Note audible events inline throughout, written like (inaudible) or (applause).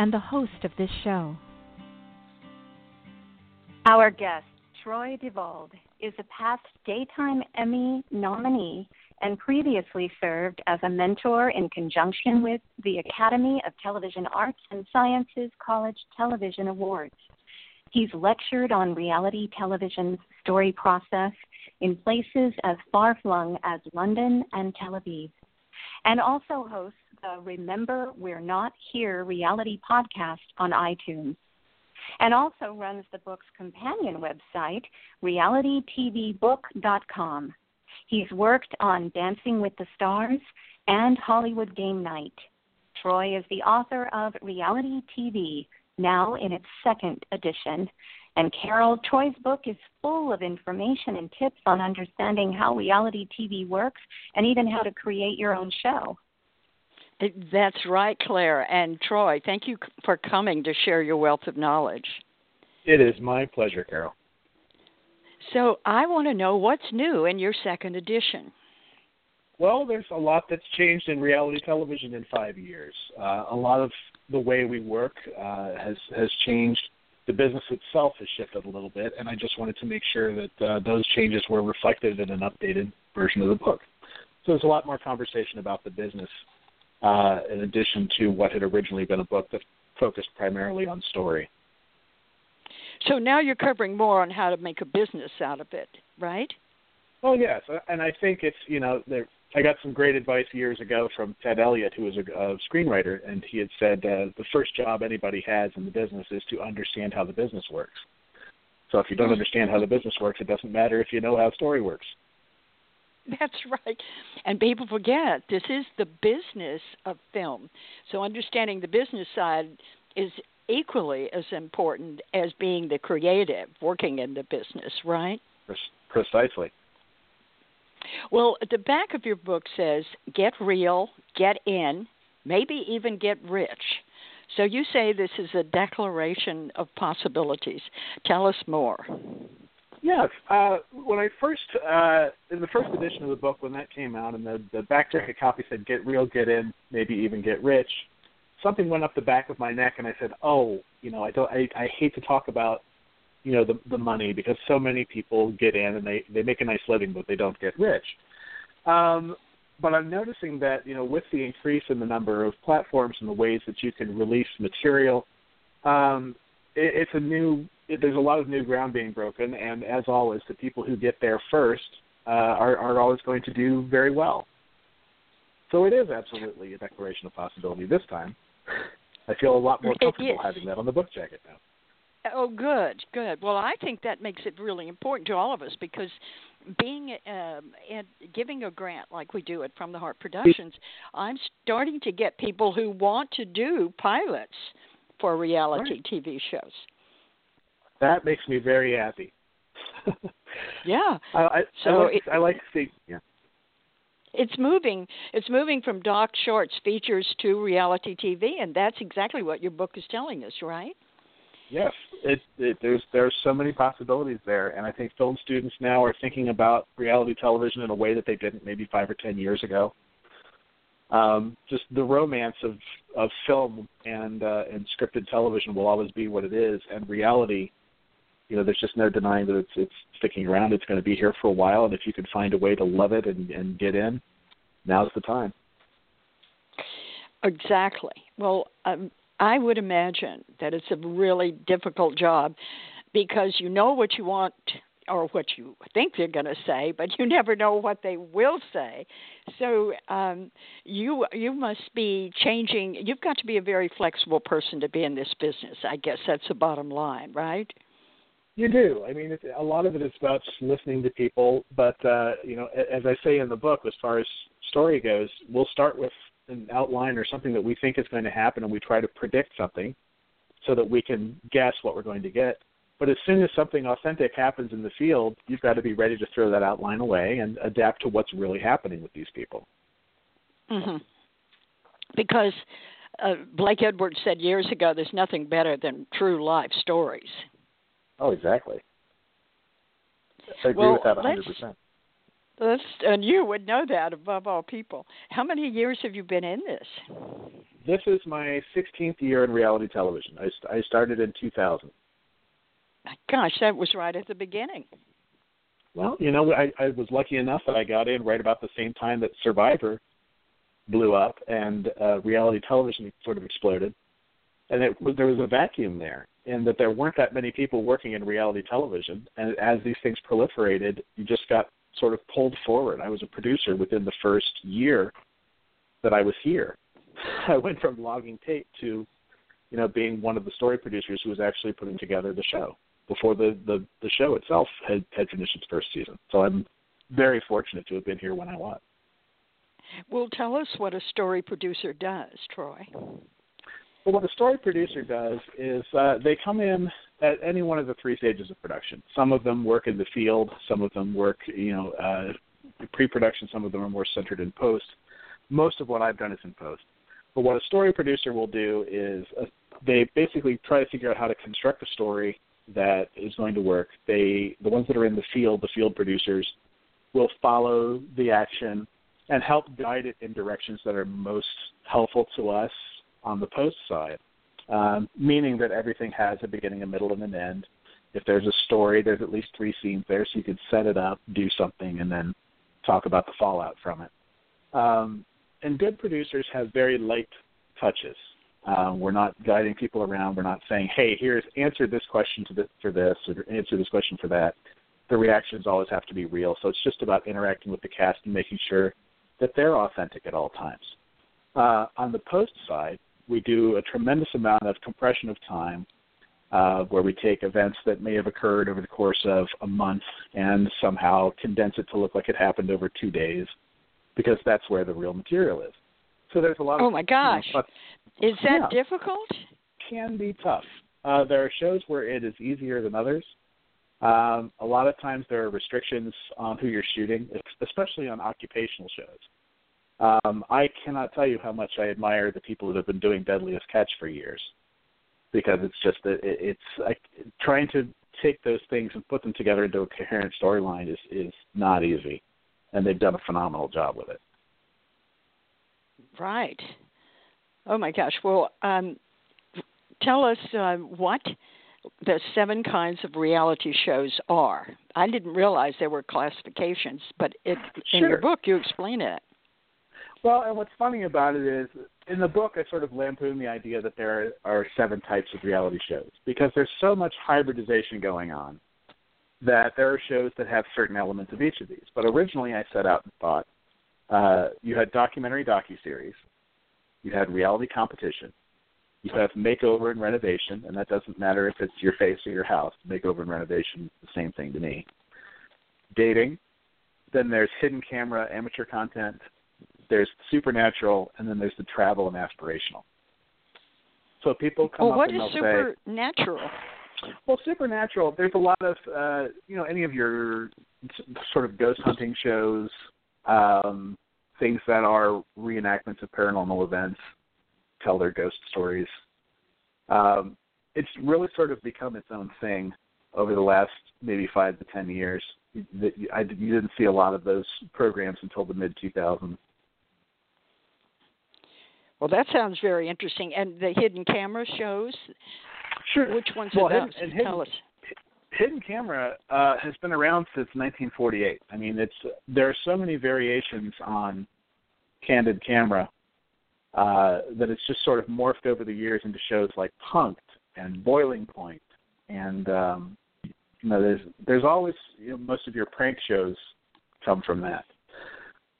and the host of this show. Our guest, Troy DeVolld, is a past Daytime Emmy nominee and previously served as a mentor in conjunction with the Academy of Television Arts and Sciences College Television Awards. He's lectured on reality television's story process in places as far flung as London and Tel Aviv, and also hosts the Remember We're Not Here reality podcast on iTunes, and also runs the book's companion website, realitytvbook.com. He's worked on Dancing with the Stars and Hollywood Game Night. Troy is the author of Reality TV, now in its second edition. And Carole, Troy's book is full of information and tips on understanding how reality TV works and even how to create your own show. That's right, Claire. And Troy, thank you for coming to share your wealth of knowledge. It is my pleasure, Carole. So, I want to know what's new in your second edition. Well, there's a lot that's changed in reality television in five years. Uh, a lot of the way we work uh, has has changed. The business itself has shifted a little bit, and I just wanted to make sure that uh, those changes were reflected in an updated version of the book. So there's a lot more conversation about the business uh, in addition to what had originally been a book that focused primarily on story. So now you're covering more on how to make a business out of it, right? Well, yes, and I think it's you know there. I got some great advice years ago from Ted Elliott, who was a, a screenwriter, and he had said uh, the first job anybody has in the business is to understand how the business works. So if you don't hmm. understand how the business works, it doesn't matter if you know how story works. (laughs) That's right. And people forget this is the business of film. So understanding the business side is equally as important as being the creative, working in the business, right? Precisely. Well, at the back of your book says get real, get in, maybe even get rich. So you say this is a declaration of possibilities. Tell us more. Yes. Uh, when I first, uh, in the first edition of the book, when that came out, and the, the back jacket copy said "Get real, get in, maybe even get rich," something went up the back of my neck, and I said, "Oh, you know, I don't. I, I hate to talk about, you know, the the money because so many people get in and they they make a nice living, but they don't get rich." Um, but I'm noticing that you know, with the increase in the number of platforms and the ways that you can release material, um, it, it's a new there's a lot of new ground being broken, and as always, the people who get there first uh, are, are always going to do very well. So it is absolutely a declaration of possibility this time. I feel a lot more comfortable having that on the book jacket now. Oh, good, good. Well, I think that makes it really important to all of us because being um, and giving a grant like we do at From the Heart Productions, I'm starting to get people who want to do pilots for reality right. TV shows that makes me very happy. yeah. (laughs) I, I, so I like, it, I like to see. Yeah. It's moving. It's moving from doc shorts features to reality TV, and that's exactly what your book is telling us, right? Yes, it, it, there's there's so many possibilities there, and I think film students now are thinking about reality television in a way that they didn't maybe five or ten years ago. Um, just the romance of of film and uh, and scripted television will always be what it is, and reality you know, there's just no denying that it's it's sticking around. It's going to be here for a while, and if you can find a way to love it and, and get in, now's the time. Exactly. Well, um, I would imagine that it's a really difficult job because you know what you want or what you think they're going to say, but you never know what they will say. So um, you you must be changing. You've got to be a very flexible person to be in this business. I guess that's the bottom line, right? You do. I mean, it, a lot of it is about listening to people. But uh, you know, as I say in the book, as far as story goes, we'll start with an outline or something that we think is going to happen, and we try to predict something. so that we can guess what we're going to get. But as soon as something authentic happens in the field, you've got to be ready to throw that outline away and adapt to what's really happening with these people. Mm-hmm. Because uh, Blake Edwards said years ago, "There's nothing better than true life stories." Oh, exactly. I agree well, with that 100%. Let's, let's, and you would know that above all people. How many years have you been in this? This is my 16th year in reality television. I, I started in 2000. Gosh, that was right at the beginning. Well, you know, I, I was lucky enough that I got in right about the same time that Survivor blew up and uh, reality television sort of exploded, and it, there was a vacuum there, and that there weren't that many people working in reality television. And as these things proliferated, you just got sort of pulled forward. I was a producer within the first year that I was here. (laughs) I went from logging tape to, you know, being one of the story producers who was actually putting together the show before the the, the show itself had had finished its first season. So I'm very fortunate to have been here when I was. Well, tell us what a story producer does, Troy. Well, what a story producer does is uh, they come in at any one of the three stages of production. Some of them work in the field. Some of them work, you know, uh, pre-production. Some of them are more centered in post. Most of what I've done is in post. But what a story producer will do is uh, they basically try to figure out how to construct a story that is going to work. They, the ones that are in the field, the field producers, will follow the action and help guide it in directions that are most helpful to us on the post side, um, meaning that everything has a beginning, a middle, and an end. If there's a story, there's at least three scenes there, so you can set it up, do something, and then talk about the fallout from it. Um, and good producers have very light touches. Uh, we're not guiding people around. We're not saying, "Hey, here's answer this question to this, for this, or answer this question for that." The reactions always have to be real. So it's just about interacting with the cast and making sure that they're authentic at all times. Uh, on the post side, we do a tremendous amount of compression of time uh, where we take events that may have occurred over the course of a month and somehow condense it to look like it happened over two days because that's where the real material is. So there's a lot of. oh my gosh. You know, is that yeah, difficult? Can be tough. Uh, there are shows where it is easier than others. Um, a lot of times there are restrictions on who you're shooting, especially on occupational shows. Um, I cannot tell you how much I admire the people that have been doing Deadliest Catch for years, because it's just it, it's trying to take those things and put them together into a coherent storyline is is not easy, and they've done a phenomenal job with it. Right. Oh my gosh. Well, um, tell us uh, what the seven kinds of reality shows are. I didn't realize there were classifications, but it, sure. in your book you explain it. Well, and what's funny about it is, in the book, I sort of lampoon the idea that there are seven types of reality shows because there's so much hybridization going on that there are shows that have certain elements of each of these. But originally, I set out and thought uh, you had documentary docu-series, you had reality competition, you have makeover and renovation, and that doesn't matter if it's your face or your house. Makeover and renovation is the same thing to me. Dating, then there's hidden camera, amateur content, there's supernatural, and then there's the travel and aspirational. So people come well, up and is they'll supernatural? say, well, supernatural. There's a lot of uh, you know any of your sort of ghost hunting shows, um, things that are reenactments of paranormal events, tell their ghost stories. Um, it's really sort of become its own thing over the last maybe five to ten years. That you, I, you didn't see a lot of those programs until the mid 2000s. Well, that sounds very interesting. And the hidden camera shows. Sure. Which ones well, are those? Hidden, hidden, Tell us. Hidden camera uh, has been around since 1948. I mean, it's there are so many variations on candid camera uh, that it's just sort of morphed over the years into shows like Punk'd and Boiling Point, and um, you know, there's there's always you know, most of your prank shows come from that.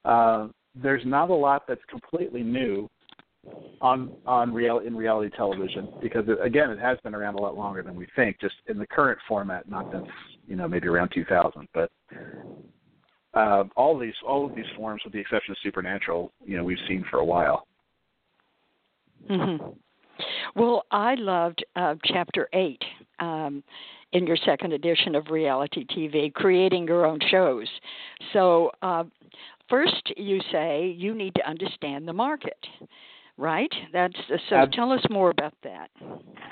Uh, there's not a lot that's completely new on on real in reality television because it, again it has been around a lot longer than we think just in the current format not since you know maybe around 2000 but uh, all these all of these forms with the exception of supernatural you know we've seen for a while mm-hmm. Well, I loved uh, chapter eight um, in your second edition of reality TV, creating your own shows. So, uh, first, you say you need to understand the market, right? That's so. Ab- tell us more about that.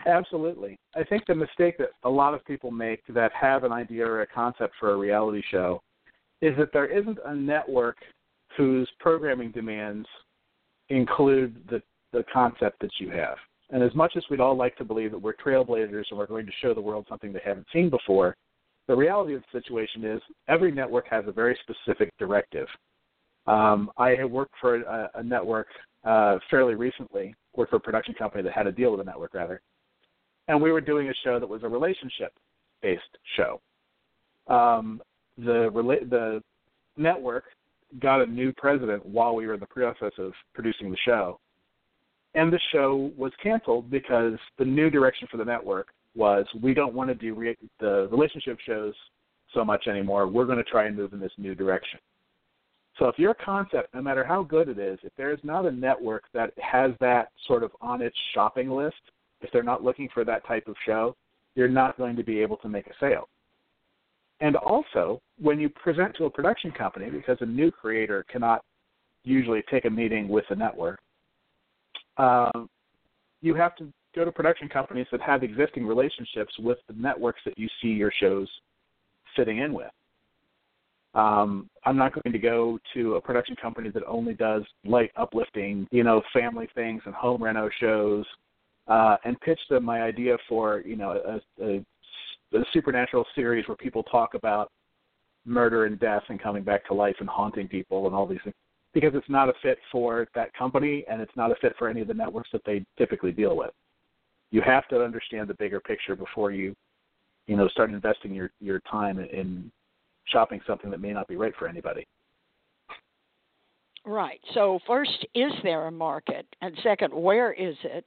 Absolutely. I think the mistake that a lot of people make that have an idea or a concept for a reality show is that there isn't a network whose programming demands include the the concept that you have. And as much as we'd all like to believe that we're trailblazers and we're going to show the world something they haven't seen before, the reality of the situation is every network has a very specific directive. Um, I worked for a, a network uh, fairly recently, worked for a production company that had a deal with a network rather, and we were doing a show that was a relationship-based show. Um, the rela- the network got a new president while we were in the process of producing the show, and the show was canceled because the new direction for the network was we don't want to do re- the relationship shows so much anymore. We're going to try and move in this new direction. So if your concept, no matter how good it is, if there is not a network that has that sort of on its shopping list, if they're not looking for that type of show, you're not going to be able to make a sale. And also, when you present to a production company, because a new creator cannot usually take a meeting with a network, um, you have to go to production companies that have existing relationships with the networks that you see your shows fitting in with. Um, I'm not going to go to a production company that only does light, uplifting, you know, family things and home reno shows, uh, and pitch them my idea for, you know, a, a, a supernatural series where people talk about murder and death and coming back to life and haunting people and all these things because it's not a fit for that company and it's not a fit for any of the networks that they typically deal with. You have to understand the bigger picture before you, you know, start investing your your time in shopping something that may not be right for anybody. Right. So first, is there a market, and second, where is it?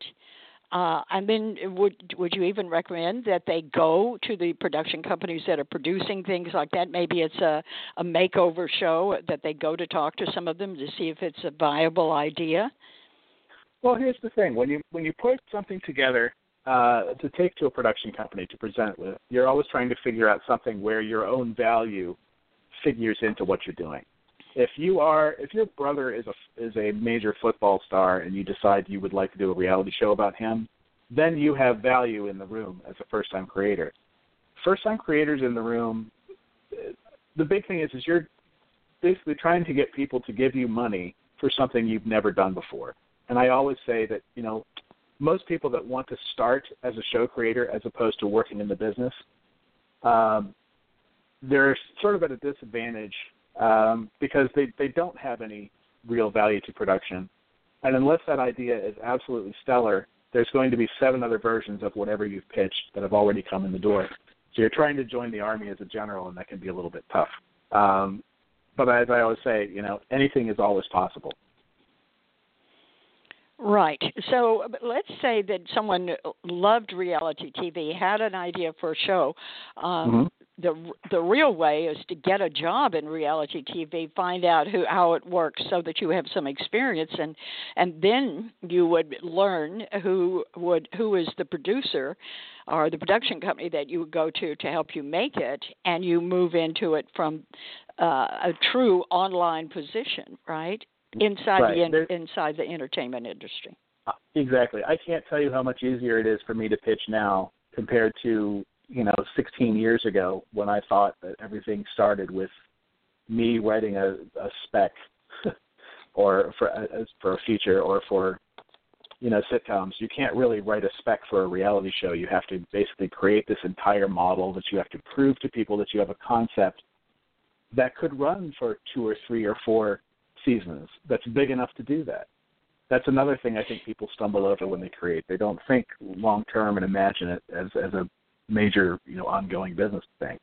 Uh, and then, would would you even recommend that they go to the production companies that are producing things like that? Maybe it's a a makeover show that they go to talk to some of them to see if it's a viable idea. Well, here's the thing: when you when you put something together uh, to take to a production company to present with, you're always trying to figure out something where your own value figures into what you're doing. If you are, if your brother is a is a major football star and you decide you would like to do a reality show about him, then you have value in the room as a first time creator. First time creators in the room, the big thing is is you're basically trying to get people to give you money for something you've never done before. And I always say that you know most people that want to start as a show creator as opposed to working in the business, um, they're sort of at a disadvantage um, because they, they don't have any real value to production. And unless that idea is absolutely stellar, there's going to be seven other versions of whatever you've pitched that have already come in the door. So you're trying to join the army as a general, and that can be a little bit tough. Um, but as I always say, you know, anything is always possible. Right. So let's say that someone loved reality TV, had an idea for a show. Um, mm-hmm. The the real way is to get a job in reality TV, find out who how it works, so that you have some experience, and and then you would learn who would who is the producer or the production company that you would go to to help you make it, and you move into it from uh, a true online position, right? Inside right. the inside the entertainment industry. Uh, exactly. I can't tell you how much easier it is for me to pitch now compared to you know 16 years ago when I thought that everything started with me writing a, a spec (laughs) or for a, for a feature or for you know sitcoms. You can't really write a spec for a reality show. You have to basically create this entire model that you have to prove to people that you have a concept that could run for two or three or four seasons that's big enough to do that. That's another thing I think people stumble over when they create. They don't think long term and imagine it as as a major, you know, ongoing business thing.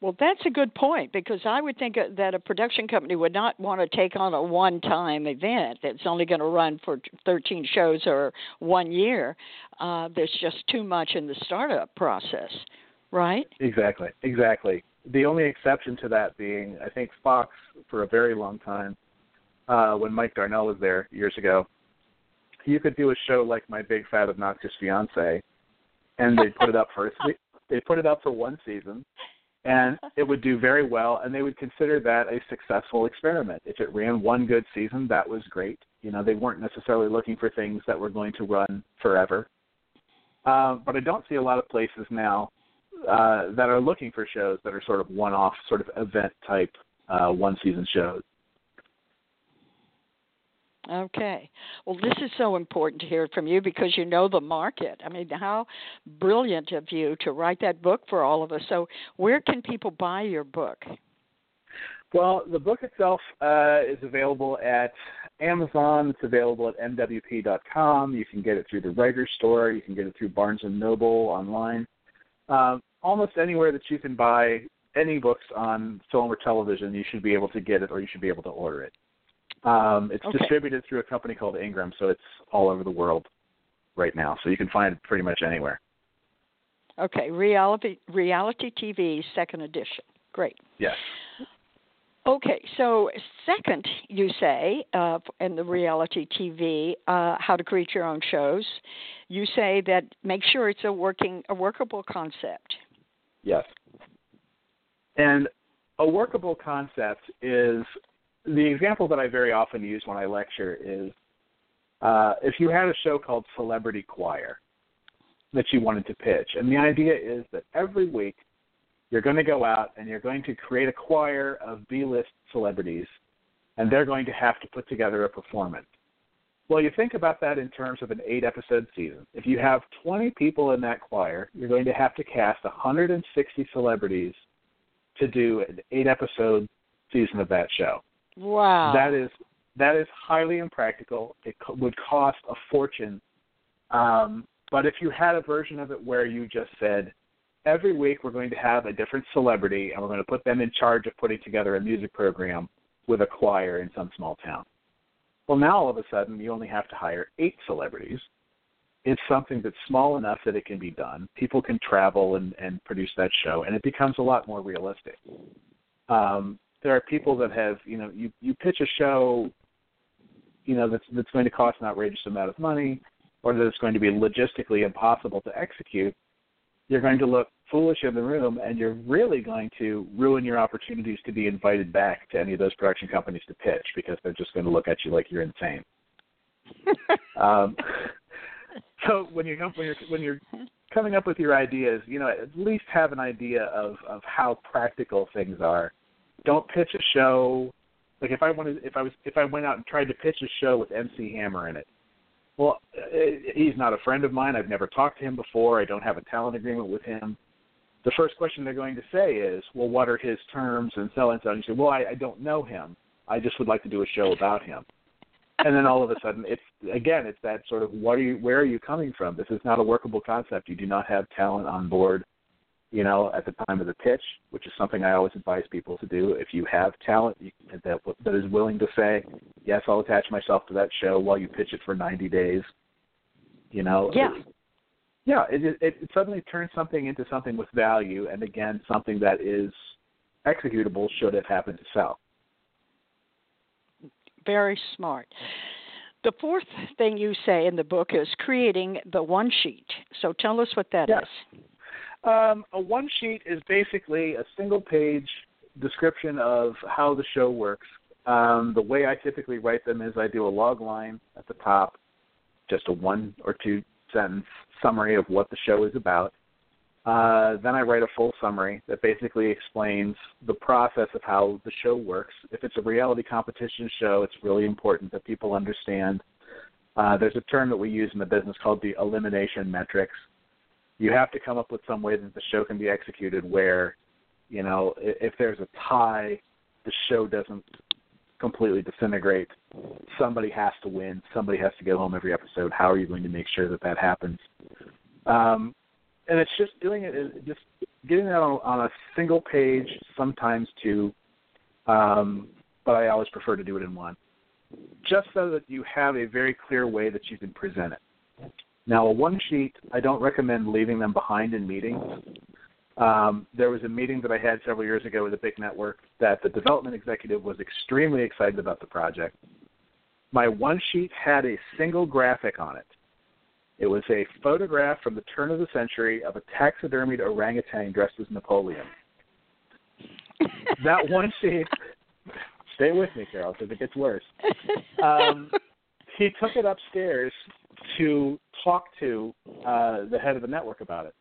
Well, that's a good point because I would think that a production company would not want to take on a one time event that's only going to run for 13 shows or one year. Uh, there's just too much in the startup process, right? Exactly, exactly the only exception to that being, I think Fox for a very long time, uh, when Mike Darnell was there years ago, you could do a show like My Big Fat Obnoxious Fiance, and they put it up for they put it up for one season, and it would do very well, and they would consider that a successful experiment. If it ran one good season, that was great. You know, they weren't necessarily looking for things that were going to run forever. Uh, but I don't see a lot of places now uh, that are looking for shows that are sort of one-off, sort of event type uh, one-season shows. Okay. Well, this is so important to hear from you because you know the market. I mean, how brilliant of you to write that book for all of us. So, where can people buy your book? Well, the book itself uh, is available at Amazon. It's available at mwp.com. You can get it through the Writer's Store. You can get it through Barnes and Noble online. Um, almost anywhere that you can buy any books on film or television, you should be able to get it or you should be able to order it. Um, it's okay. distributed through a company called Ingram, so it's all over the world right now. So you can find it pretty much anywhere. Okay, reality reality TV second edition. Great. Yes. Okay, so second, you say uh, in the reality TV, uh, how to create your own shows. You say that make sure it's a working, a workable concept. Yes. And a workable concept is the example that I very often use when I lecture is uh, if you had a show called Celebrity Choir that you wanted to pitch, and the idea is that every week you're going to go out and you're going to create a choir of B-list celebrities, and they're going to have to put together a performance. Well, you think about that in terms of an eight episode season. If you have 20 people in that choir, you're going to have to cast 160 celebrities to do an eight episode season of that show. Wow. That is that is highly impractical. It co- would cost a fortune. Um, but if you had a version of it where you just said, every week we're going to have a different celebrity and we're going to put them in charge of putting together a music program with a choir in some small town. Well, now all of a sudden you only have to hire eight celebrities. It's something that's small enough that it can be done. People can travel and, and produce that show, and it becomes a lot more realistic. Um, there are people that have you know you you pitch a show you know that's that's going to cost an outrageous amount of money or that it's going to be logistically impossible to execute you're going to look foolish in the room and you're really going to ruin your opportunities to be invited back to any of those production companies to pitch because they're just going to look at you like you're insane (laughs) um, (laughs) so when you when you're when you're coming up with your ideas you know at least have an idea of of how practical things are don't pitch a show like if I wanted if I was if I went out and tried to pitch a show with MC Hammer in it. Well, uh, he's not a friend of mine. I've never talked to him before. I don't have a talent agreement with him. The first question they're going to say is, "Well, what are his terms and so on and so?" And you say, "Well, I, I don't know him. I just would like to do a show about him." and then all of a sudden, it's again, it's that sort of what are you? Where are you coming from? This is not a workable concept. You do not have talent on board you know, at the time of the pitch, which is something I always advise people to do. If you have talent that that is willing to say, "Yes, I'll attach myself to that show while you pitch it for 90 days," you know, yeah, it, yeah, it, it it suddenly turns something into something with value, and again, something that is executable should it happen to sell. Very smart. The fourth thing you say in the book is creating the one sheet. So tell us what that yes. is. Um, a one sheet is basically a single page description of how the show works. Um, the way I typically write them is I do a log line at the top, just a one or two sentence summary of what the show is about. Uh, then I write a full summary that basically explains the process of how the show works. If it's a reality competition show, it's really important that people understand. Uh, there's a term that we use in the business called the elimination metrics you have to come up with some way that the show can be executed where, you know, if if there's a tie, the show doesn't completely disintegrate. Somebody has to win. Somebody has to go home every episode. How are you going to make sure that that happens? Um, and it's just doing it, just getting that on, on a single page, sometimes two, um, but I always prefer to do it in one, just so that you have a very clear way that you can present it. Now, a one sheet, I don't recommend leaving them behind in meetings. Um, there was a meeting that I had several years ago with a big network that the development executive was extremely excited about the project. My one sheet had a single graphic on it. It was a photograph from the turn of the century of a taxidermied orangutan dressed as Napoleon. that one (laughs) sheet. Stay with me, Carole, because it gets worse. Um, he took it upstairs to talk to uh, the head of the network about it.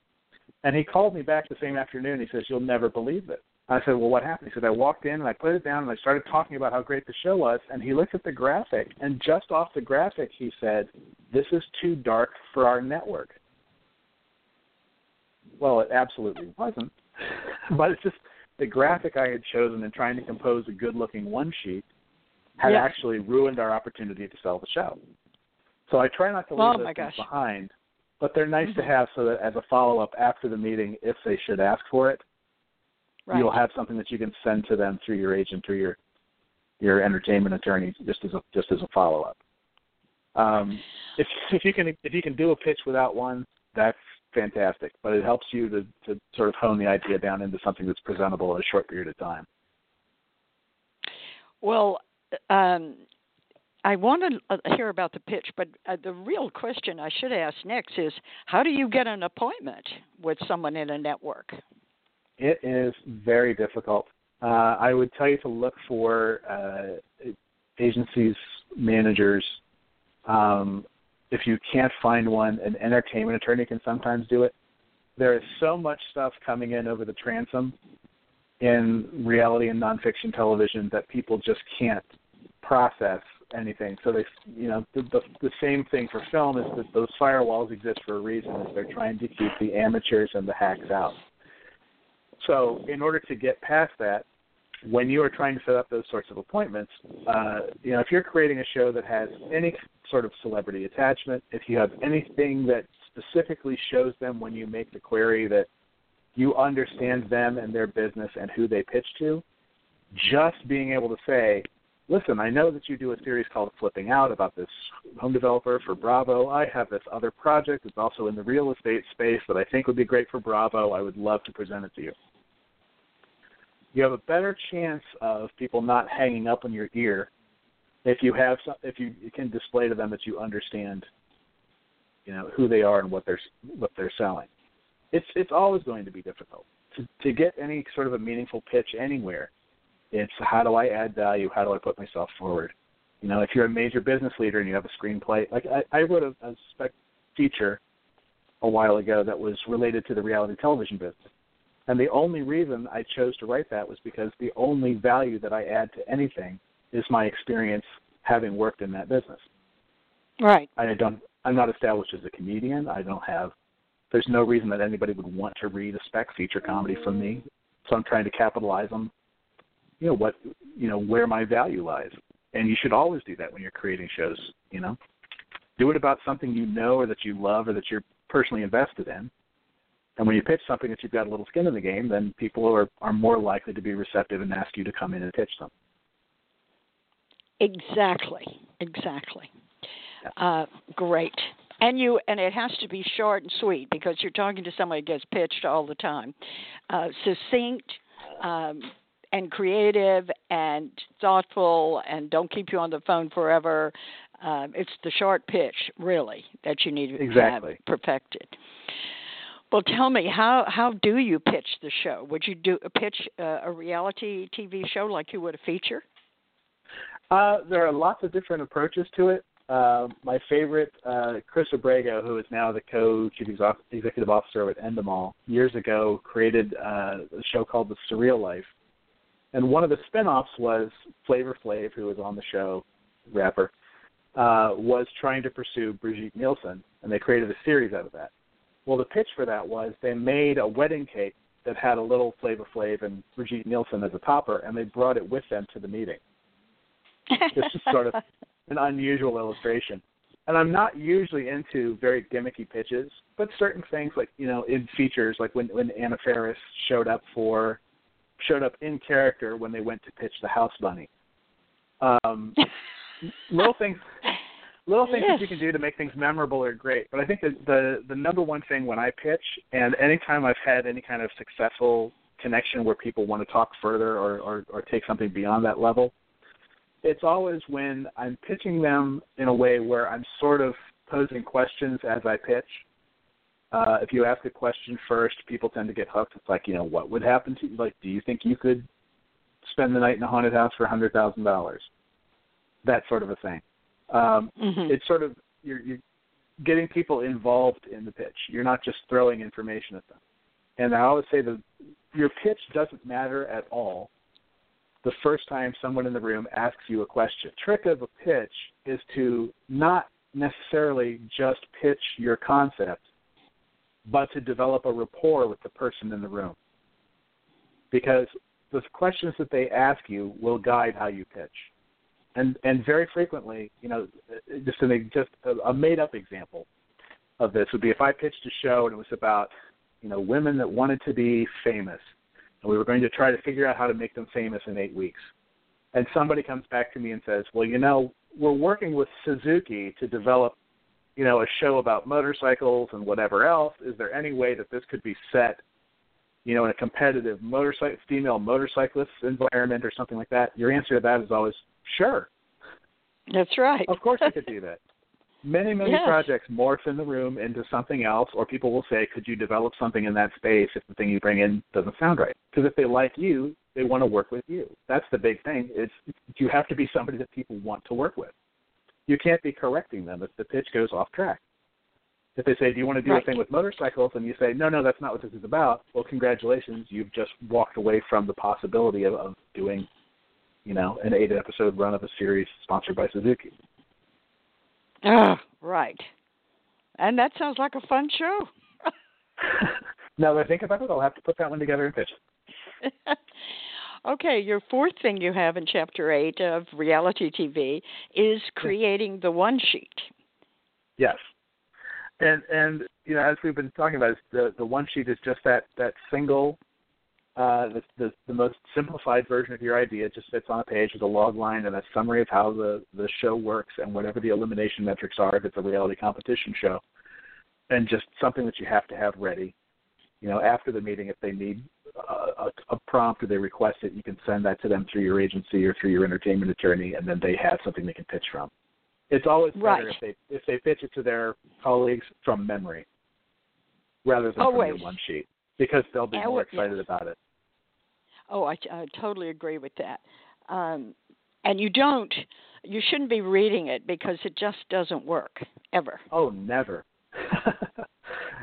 And he called me back the same afternoon. He says, "You'll never believe it." I said, "Well, what happened?" He said, "I walked in and I put it down and I started talking about how great the show was." And he looked at the graphic, and just off the graphic, he said, "This is too dark for our network." Well, it absolutely wasn't, (laughs) but it's just the graphic I had chosen in trying to compose a good-looking one sheet had Yeah. actually ruined our opportunity to sell the show. So I try not to leave Oh, those things behind, but they're nice to Mhm. have so that as a follow-up after the meeting, if they should ask for it, Right. you'll have something that you can send to them through your agent through your your entertainment attorney just as a just as a follow up. Um, if if you can if you can do a pitch without one, that's fantastic. But it helps you to to sort of hone the idea down into something that's presentable in a short period of time. Well, um, I want to uh, hear about the pitch, but uh, the real question I should ask next is how do you get an appointment with someone in a network? It is very difficult. Uh, I would tell you to look for uh, agencies, managers. Um, if you can't find one, an entertainment attorney can sometimes do it. There is so much stuff coming in over the transom in reality and nonfiction television that people just can't process anything. So they, you know, the, the the same thing for film is that those firewalls exist for a reason. Is they're trying to keep the amateurs and the hacks out. So in order to get past that, when you are trying to set up those sorts of appointments, uh, you know, if you're creating a show that has any sort of celebrity attachment, if you have anything that specifically shows them when you make the query that you understand them and their business and who they pitch to, just being able to say, listen, I know that you do a series called Flipping Out about this home developer for Bravo. I have this other project that's also in the real estate space that I think would be great for Bravo. I would love to present it to you. You have a better chance of people not hanging up on your ear if you have some, if you, can display to them that you understand, you know, who they are and what they're what they're selling. It's it's always going to be difficult to to get any sort of a meaningful pitch anywhere it's how do I add value? How do I put myself forward? You know, if you're a major business leader and you have a screenplay, like I, I wrote a, a spec feature a while ago that was related to the reality television business. And the only reason I chose to write that was because the only value that I add to anything is my experience having worked in that business. Right. I don't I'm not established as a comedian. I don't have there's no reason that anybody would want to read a spec feature comedy from me. So I'm trying to capitalize on you know what you know where my value lies and you should always do that when you're creating shows you know do it about something you know or that you love or that you're personally invested in and when you pitch something that you've got a little skin in the game then people are are more likely to be receptive and ask you to come in and pitch them Exactly. Exactly. Uh, great. And you and it has to be short and sweet because you're talking to somebody who gets pitched all the time. Uh, succinct um, and creative and thoughtful and don't keep you on the phone forever. Uh, it's the short pitch, really, that you need to Exactly. have perfected. Well, tell me how how do you pitch the show? Would you do pitch uh, a reality TV show like you would a feature? Uh, there are lots of different approaches to it. Uh, my favorite, uh, Cris Abrego, who is now the co-chief executive officer at Endemol, years ago created uh, a show called The Surreal Life. And one of the spin-offs was Flavor Flav, who was on the show, rapper, uh, was trying to pursue Brigitte Nielsen, and they created a series out of that. Well, the pitch for that was they made a wedding cake that had a little Flavor Flav and Brigitte Nielsen as a topper, and they brought it with them to the meeting this is sort of (laughs) an unusual illustration. And I'm not usually into very gimmicky pitches, but certain things like you know in features, like when when Anna Faris showed up for showed up in character when they went to pitch the House Bunny. Um, (laughs) little things, little things Yes. that you can do to make things memorable are great. But I think that the the number one thing when I pitch, and anytime I've had any kind of successful connection where people want to talk further or or, or take something beyond that level, it's always when I'm pitching them in a way where I'm sort of posing questions as I pitch. Uh, if you ask a question first, people tend to get hooked. It's like, you know, what would happen to you? Like, do you think you could spend the night in a haunted house for a hundred thousand dollars? That sort of a thing. Um, mm-hmm. It's sort of you're, you're getting people involved in the pitch. You're not just throwing information at them. And I always say that your pitch doesn't matter at all the first time someone in the room asks you a question. Trick of a pitch is to not necessarily just pitch your concept, but to develop a rapport with the person in the room. Because the questions that they ask you will guide how you pitch. And and very frequently, you know, just an just a made up example of this would be if I pitched a show and it was about, you know, women that wanted to be famous and we were going to try to figure out how to make them famous in eight weeks. And somebody comes back to me and says, "Well, you know, we're working with Suzuki to develop, you know, a show about motorcycles and whatever else. Is there any way that this could be set, you know, in a competitive motorcycle female motorcyclist environment or something like that?" Your answer to that is always, "Sure." That's right. Of course, we could do that. Many, many yes. projects morph in the room into something else, or people will say, "Could you develop something in that space if the thing you bring in doesn't sound right?" Because if they like you, they want to work with you. That's the big thing. It's you have to be somebody that people want to work with. You can't be correcting them if the pitch goes off track. If they say, "Do you want to do right. a thing with motorcycles?" and you say, "No, no, that's not what this is about," well, congratulations, you've just walked away from the possibility of, of doing, you know, an eight-episode run of a series sponsored by Suzuki. Ah, right. And that sounds like a fun show. (laughs) now that I think about it, I'll have to put that one together and pitch it. (laughs) okay, your fourth thing you have in chapter eight of reality TV is creating the one sheet. Yes. And and you know, as we've been talking about, the the one sheet is just that that single uh, the, the, the most simplified version of your idea It just sits on a page with a log line and a summary of how the, the show works and whatever the elimination metrics are if it's a reality competition show, and just something that you have to have ready. You know, after the meeting, if they need a, a, prompt or they request it, you can send that to them through your agency or through your entertainment attorney, and then they have something they can pitch from. It's always better right. if they if they pitch it to their colleagues from memory rather than Always. from your one sheet because they'll be Yeah, more excited yes. about it. Oh, I, I totally agree with that. Um, and you don't, you shouldn't be reading it because it just doesn't work ever. Oh, never, (laughs)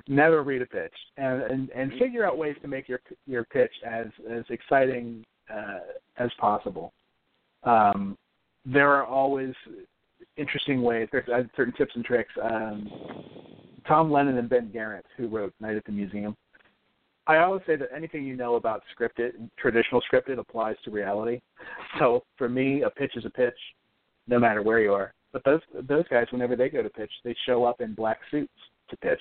never read a pitch, and, and and figure out ways to make your your pitch as as exciting uh, as possible. Um, there are always interesting ways. There's uh, certain tips and tricks. Um, Tom Lennon and Ben Garant, who wrote Night at the Museum, I always say that anything you know about scripted, traditional scripted, applies to reality. So for me, a pitch is a pitch, no matter where you are. But those those guys, whenever they go to pitch, they show up in black suits to pitch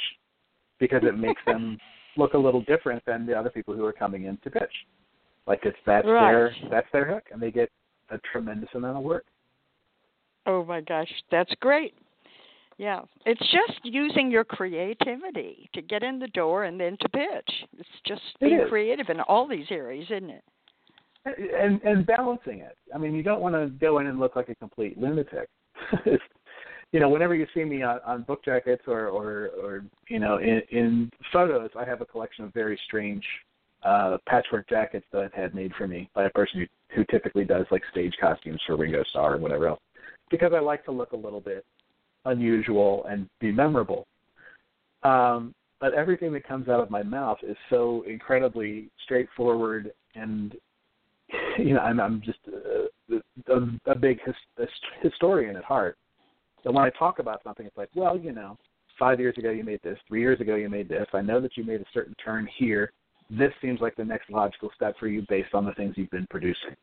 because it makes (laughs) them look a little different than the other people who are coming in to pitch. Like it's that's Right. their that's their hook, and they get a tremendous amount of work. Oh my gosh, that's great. Yeah, it's just using your creativity to get in the door and then to pitch. It's just being is. creative in all these areas, isn't it? and and balancing it. I mean, you don't want to go in and look like a complete lunatic. (laughs) It's- you know, whenever you see me on, on book jackets or or or you know in, in photos, I have a collection of very strange uh patchwork jackets that I've had made for me by a person who who typically does like stage costumes for Ringo Starr and whatever else, because I like to look a little bit unusual and be memorable. Um, but everything that comes out of my mouth is so incredibly straightforward and you know, I'm, I'm just a, a, a big his, his, historian at heart. So when I talk about something, it's like, well, you know, five years ago you made this, three years ago you made this. I know that you made a certain turn here. This seems like the next logical step for you based on the things you've been producing.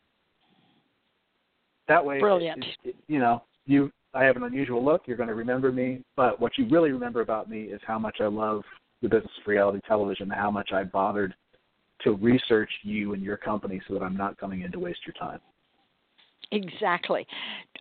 That way, Brilliant. it- it- you know, you I have an unusual look. You're going to remember me, but what you really remember about me is how much I love the business of reality television, how much I bothered to research you and your company so that I'm not coming in to waste your time. Exactly.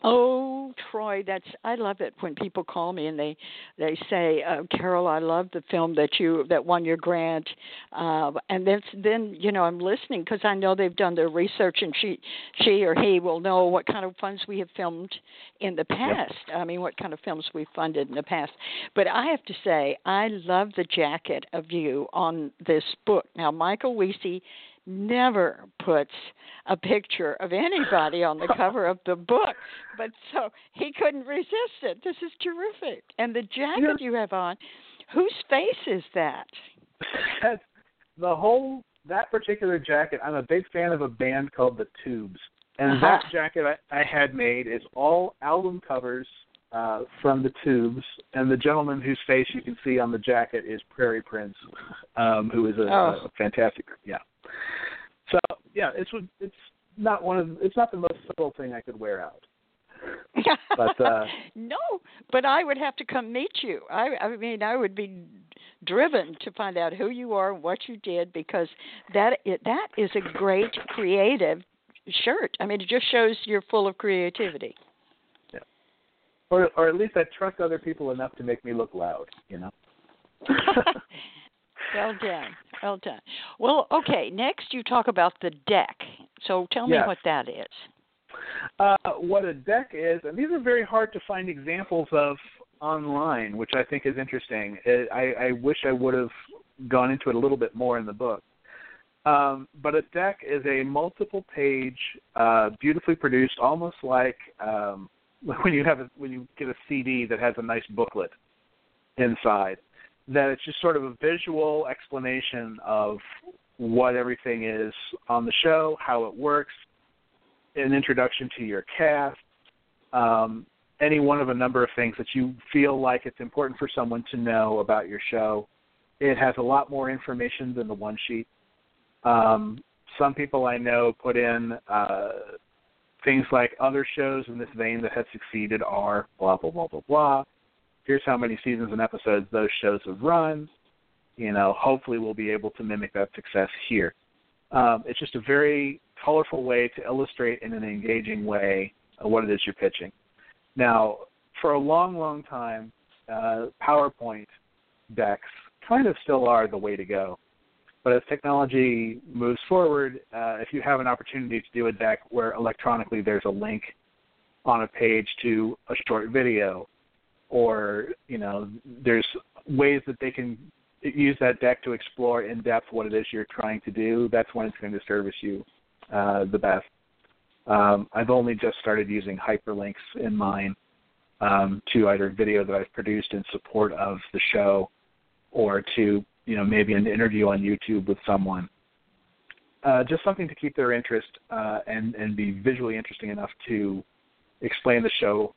Oh, Troy, that's I love it when people call me and they they say, uh, "Carole, I love the film that you that won your grant," uh, and then then you know I'm listening because I know they've done their research and she she or he will know what kind of funds we have filmed in the past. Yep. I mean, what kind of films we funded in the past. But I have to say, I love the jacket of you on this book. Now, Michael Wiese never puts a picture of anybody on the (laughs) cover of the book, but so he couldn't resist it. This is terrific. And the jacket you have on, whose face is that? the whole that particular jacket. I'm a big fan of a band called the Tubes, and uh-huh. that jacket I, I had made is all album covers uh, from the Tubes, and the gentleman whose face you can see on the jacket is Prairie Prince, um, who is a, oh. a fantastic yeah. So yeah, it's it's not one of it's not the most subtle thing I could wear out. (laughs) but uh no, but I would have to come meet you. I I mean I would be driven to find out who you are and what you did because that it, that is a great creative shirt. I mean it just shows you're full of creativity. Or or at least I trust other people enough to make me look loud, you know. (laughs) (laughs) well done. Well done. Well, okay. Next, you talk about the deck. So tell me yes. what that is. Uh, what a deck is, and these are very hard to find examples of online, which I think is interesting. It, I, I wish I would have gone into it a little bit more in the book. Um, but a deck is a multiple page, uh, beautifully produced, almost like um, (laughs) when you have a, when you get a CD that has a nice booklet inside that it's just sort of a visual explanation of what everything is on the show, how it works, an introduction to your cast, um, any one of a number of things that you feel like it's important for someone to know about your show. It has a lot more information than the one sheet. Um, some people I know put in uh, things like other shows in this vein that have succeeded are blah blah blah blah blah here's how many seasons and episodes those shows have run. You know, hopefully we'll be able to mimic that success here. Um, it's just a very colorful way to illustrate in an engaging way what it is you're pitching. Now, for a long, long time, uh, PowerPoint decks kind of still are the way to go. But as technology moves forward, uh, if you have an opportunity to do a deck where electronically there's a link on a page to a short video or you know there's ways that they can use that deck to explore in depth what it is you're trying to do that's when it's going to service you uh, the best. Um, i've only just started using hyperlinks in mine um, to either video that i've produced in support of the show or to you know maybe an interview on youtube with someone uh, just something to keep their interest uh, and and be visually interesting enough to explain the show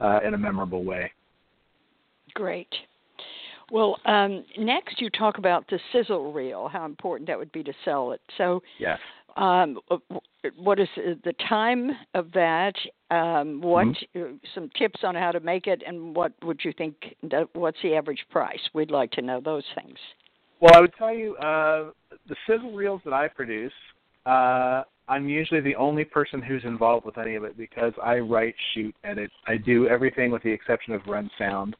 uh, in a memorable way. Great. Well, um, next you talk about the sizzle reel, how important that would be to sell it. So, yes. Um, what is the time of that? Um, what mm-hmm. some tips on how to make it, and what would you think? What's the average price? We'd like to know those things. Well, I would tell you uh, the sizzle reels that I produce uh, I'm usually the only person who's involved with any of it because I write, shoot, edit. I do everything with the exception of run sound.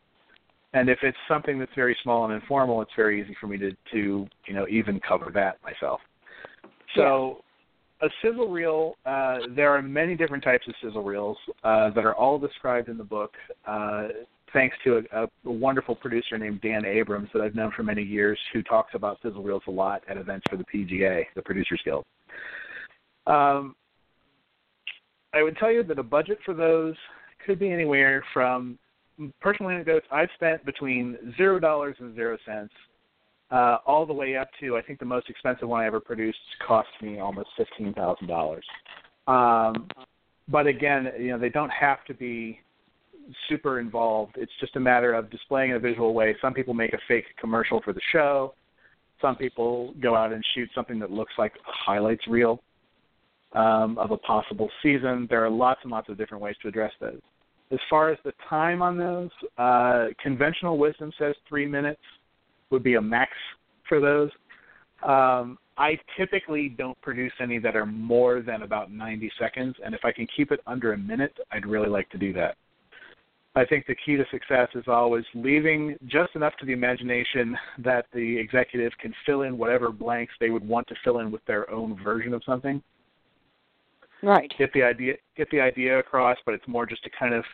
And if it's something that's very small and informal, it's very easy for me to, to you know, even cover that myself. So yeah. a sizzle reel, uh, there are many different types of sizzle reels uh, that are all described in the book. Uh, thanks to a, a wonderful producer named Dan Abrams that I've known for many years, who talks about sizzle reels a lot at events for the PGA, the Producers Guild. Um, I would tell you that a budget for those could be anywhere from personal anecdotes. I've spent between zero dollars and zero cents, uh, all the way up to I think the most expensive one I ever produced cost me almost fifteen thousand dollars. Um, but again, you know they don't have to be super involved. It's just a matter of displaying in a visual way. Some people make a fake commercial for the show. Some people go out and shoot something that looks like a highlights reel um, of a possible season. There are lots and lots of different ways to address those. As far as the time on those, uh, conventional wisdom says three minutes would be a max for those. Um, I typically don't produce any that are more than about 90 seconds, and if I can keep it under a minute, I'd really like to do that. I think the key to success is always leaving just enough to the imagination that the executive can fill in whatever blanks they would want to fill in with their own version of something. Right. Get the idea get the idea across, but it's more just to kind of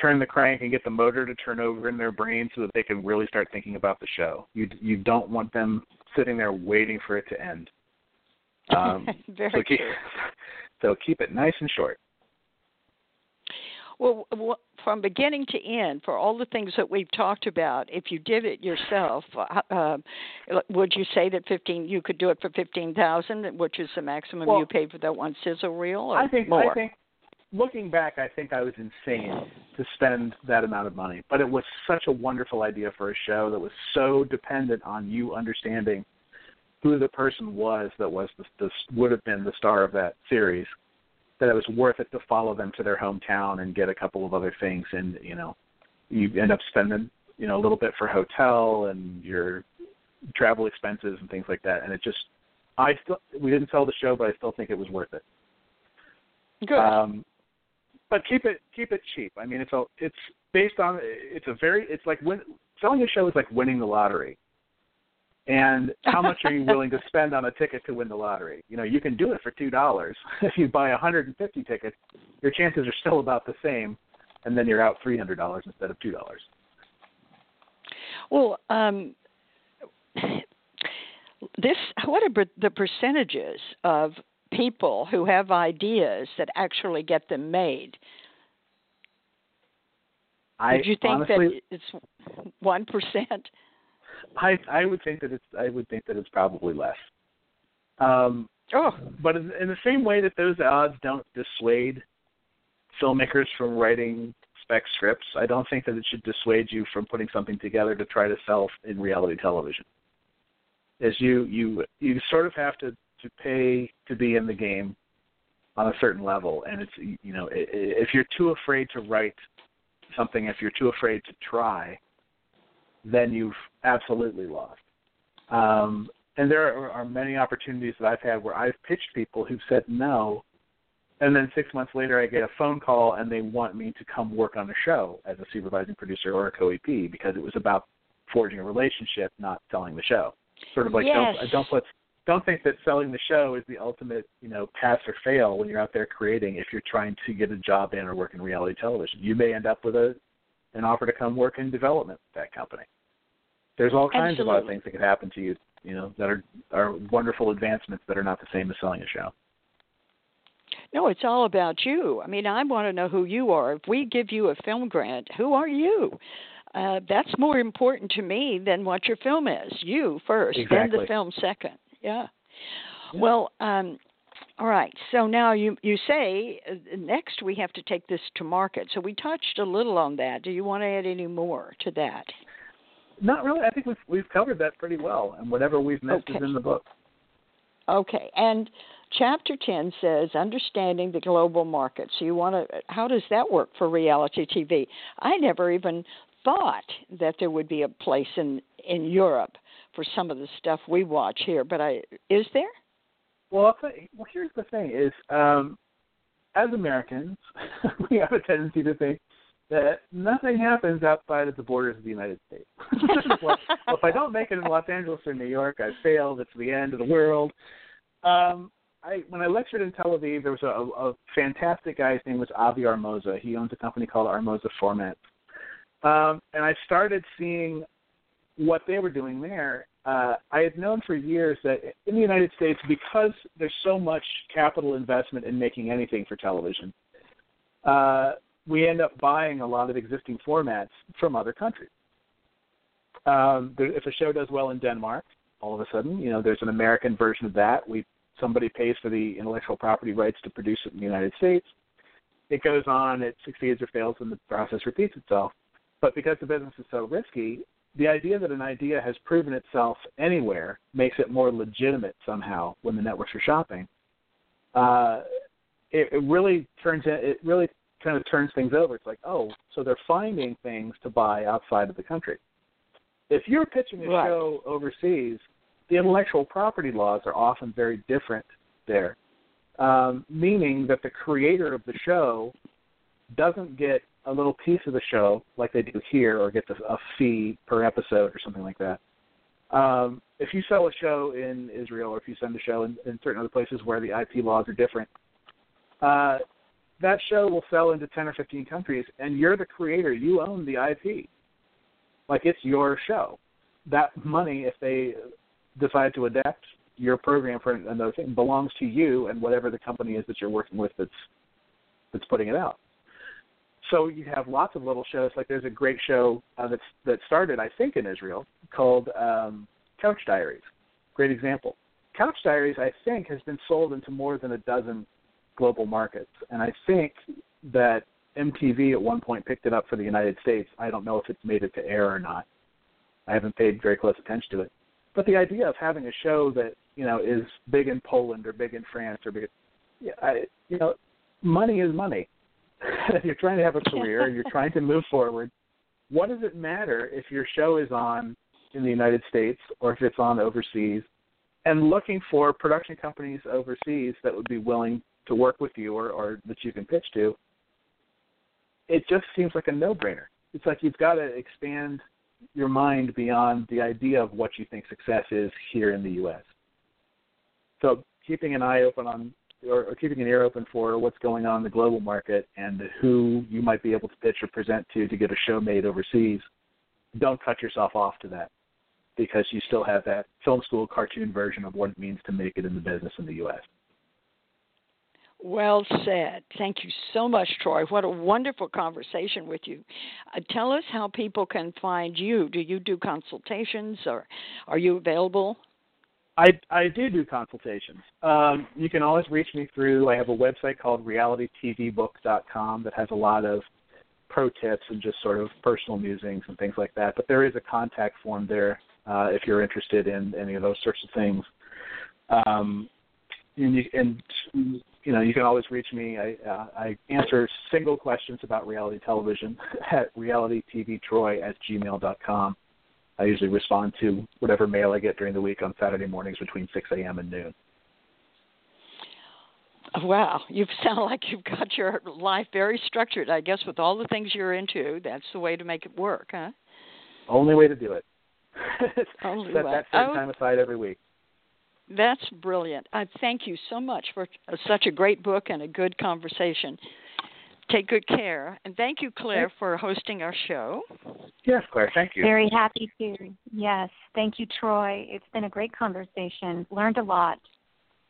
turn the crank and get the motor to turn over in their brain so that they can really start thinking about the show. You you don't want them sitting there waiting for it to end. Um, (laughs) Very so keep, true. (laughs) So keep it nice and short. Well, from beginning to end, for all the things that we've talked about, if you did it yourself, uh, uh, would you say that fifteen you could do it for fifteen thousand, which is the maximum Well, you paid for that one sizzle reel, or I think more? I think looking back, I think I was insane to spend that amount of money. But it was such a wonderful idea for a show that was so dependent on you understanding who the person was that was the, the would have been the star of that series that it was worth it to follow them to their hometown and get a couple of other things and you know you end up spending you know a little bit for hotel and your travel expenses and things like that and it just I still we didn't sell the show but I still think it was worth it. Good. Um, but keep it keep it cheap. I mean, it's a it's based on it's a very it's like win, selling a show is like winning the lottery. And how much are you (laughs) willing to spend on a ticket to win the lottery? You know, you can do it for two dollars. (laughs) If you buy 150 tickets, your chances are still about the same, and then you're out three hundred dollars instead of two dollars. Well, um, this what are the percentages of people who have ideas that actually get them made? I Did you think honestly, that it's one percent? I I would think that it's I would think that it's probably less. Um, Oh, but in, in the same way that those odds don't dissuade filmmakers from writing spec scripts, I don't think that it should dissuade you from putting something together to try to sell in reality television. As you you you sort of have to to pay to be in the game on a certain level, and it's you know if you're too afraid to write something, if you're too afraid to try, then you've absolutely lost. Um, and there are, are many opportunities that I've had where I've pitched people who've said no, and then six months later I get a phone call and they want me to come work on a show as a supervising producer or a co-EP because it was about forging a relationship, not selling the show. Sort of like Yes. don't don't put don't think that selling the show is the ultimate you know pass or fail when you're out there creating. If you're trying to get a job in or work in reality television, you may end up with a an offer to come work in development at that company. There's all kinds of other things that could happen to you, you know, that are are wonderful advancements that are not the same as selling a show. no, it's all about you. I mean, I want to know who you are. If we give you a film grant, who are you? Uh, that's more important to me than what your film is. You first, then the film second. Yeah. Well, um, all right. So now you you say uh, next we have to take this to market. So we touched a little on that. Do you want to add any more to that? Not really. I think we've we've covered that pretty well, and whatever we've missed is in the book. Okay. And chapter 10 says understanding the global market. So you want to how does that work for reality TV? I never even thought that there would be a place in in Europe for some of the stuff we watch here, but I is there? Well, well, here's the thing: is um, as Americans, (laughs) we have a tendency to think that nothing happens outside of the borders of the United States. (laughs) well, if I don't make it in Los Angeles or New York, I failed. It's the end of the world. Um, I when I lectured in Tel Aviv, there was a, a fantastic guy. His name was Avi Armoza. He owns a company called Armoza Format, um, and I started seeing what they were doing there. Uh, I had known for years that in the United States, because there's so much capital investment in making anything for television, uh, we end up buying a lot of existing formats from other countries. Um, there, if a show does well in Denmark, all of a sudden, you know, there's an American version of that. We somebody pays for the intellectual property rights to produce it in the United States. It goes on, it succeeds or fails, and the process repeats itself. But because the business is so risky, the idea that an idea has proven itself anywhere makes it more legitimate somehow when the networks are shopping. Uh, it, it really turns it, really kind of turns things over. It's like, oh, so they're finding things to buy outside of the country. If you're pitching a Right. show overseas, the intellectual property laws are often very different there, um, meaning that the creator of the show doesn't get a little piece of the show like they do here, or gets a, a fee per episode or something like that. Um, if you sell a show in Israel, or if you send a show in, in certain other places where the IP laws are different, uh, that show will sell into 10 or 15 countries, and you're the creator. You own the IP. Like it's your show. That money, if they decide to adapt your program for another thing, belongs to you and whatever the company is that you're working with that's that's putting it out. So you have lots of little shows. Like there's a great show uh, that's that started, I think, in Israel called um, Couch Diaries. Great example. Couch Diaries, I think, has been sold into more than a dozen global markets. And I think that MTV at one point picked it up for the United States. I don't know if it's made it to air or not. I haven't paid very close attention to it. But the idea of having a show that you know is big in Poland or big in France or big, yeah, I, you know, money is money. If (laughs) you're trying to have a career and you're trying to move forward, what does it matter if your show is on in the United States or if it's on overseas? And looking for production companies overseas that would be willing to work with you or, or that you can pitch to, it just seems like a no-brainer. It's like you've got to expand your mind beyond the idea of what you think success is here in the U.S. So keeping an eye open on or, or keeping an ear open for what's going on in the global market and who you might be able to pitch or present to to get a show made overseas. Don't cut yourself off to that because you still have that film school cartoon version of what it means to make it in the business in the U.S. Well said. Thank you so much, Troy. What a wonderful conversation with you. Uh, tell us how people can find you. Do you do consultations or are you available? I, I do do consultations. Um, you can always reach me through, I have a website called realitytvbook.com that has a lot of pro tips and just sort of personal musings and things like that. But there is a contact form there uh, if you're interested in any of those sorts of things. Um, and, you, and you know, you can always reach me. I, uh, I answer single questions about reality television (laughs) at realitytvtroy at gmail.com. I usually respond to whatever mail I get during the week on Saturday mornings between 6 a.m. and noon. Wow, you sound like you've got your life very structured. I guess with all the things you're into, that's the way to make it work, huh? Only way to do it. (laughs) Only Set way. that certain oh, time aside every week. That's brilliant. I thank you so much for such a great book and a good conversation. Take good care. And thank you, Claire, for hosting our show. Yes, Claire, thank you. Very happy to. Yes. Thank you, Troy. It's been a great conversation. Learned a lot.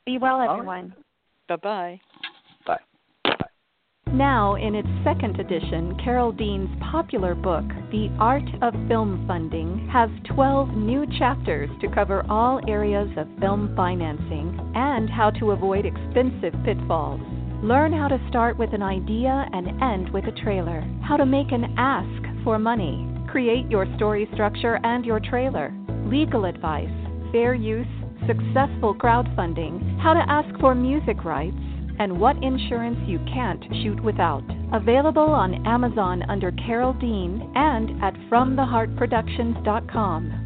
Be well, everyone. Bye bye. Bye. Now, in its second edition, Carole Dean's popular book, The Art of Film Funding, has 12 new chapters to cover all areas of film financing and how to avoid expensive pitfalls. Learn how to start with an idea and end with a trailer, how to make an ask for money, create your story structure and your trailer, legal advice, fair use, successful crowdfunding, how to ask for music rights, and what insurance you can't shoot without. Available on Amazon under Carole Dean and at FromTheHeartProductions.com.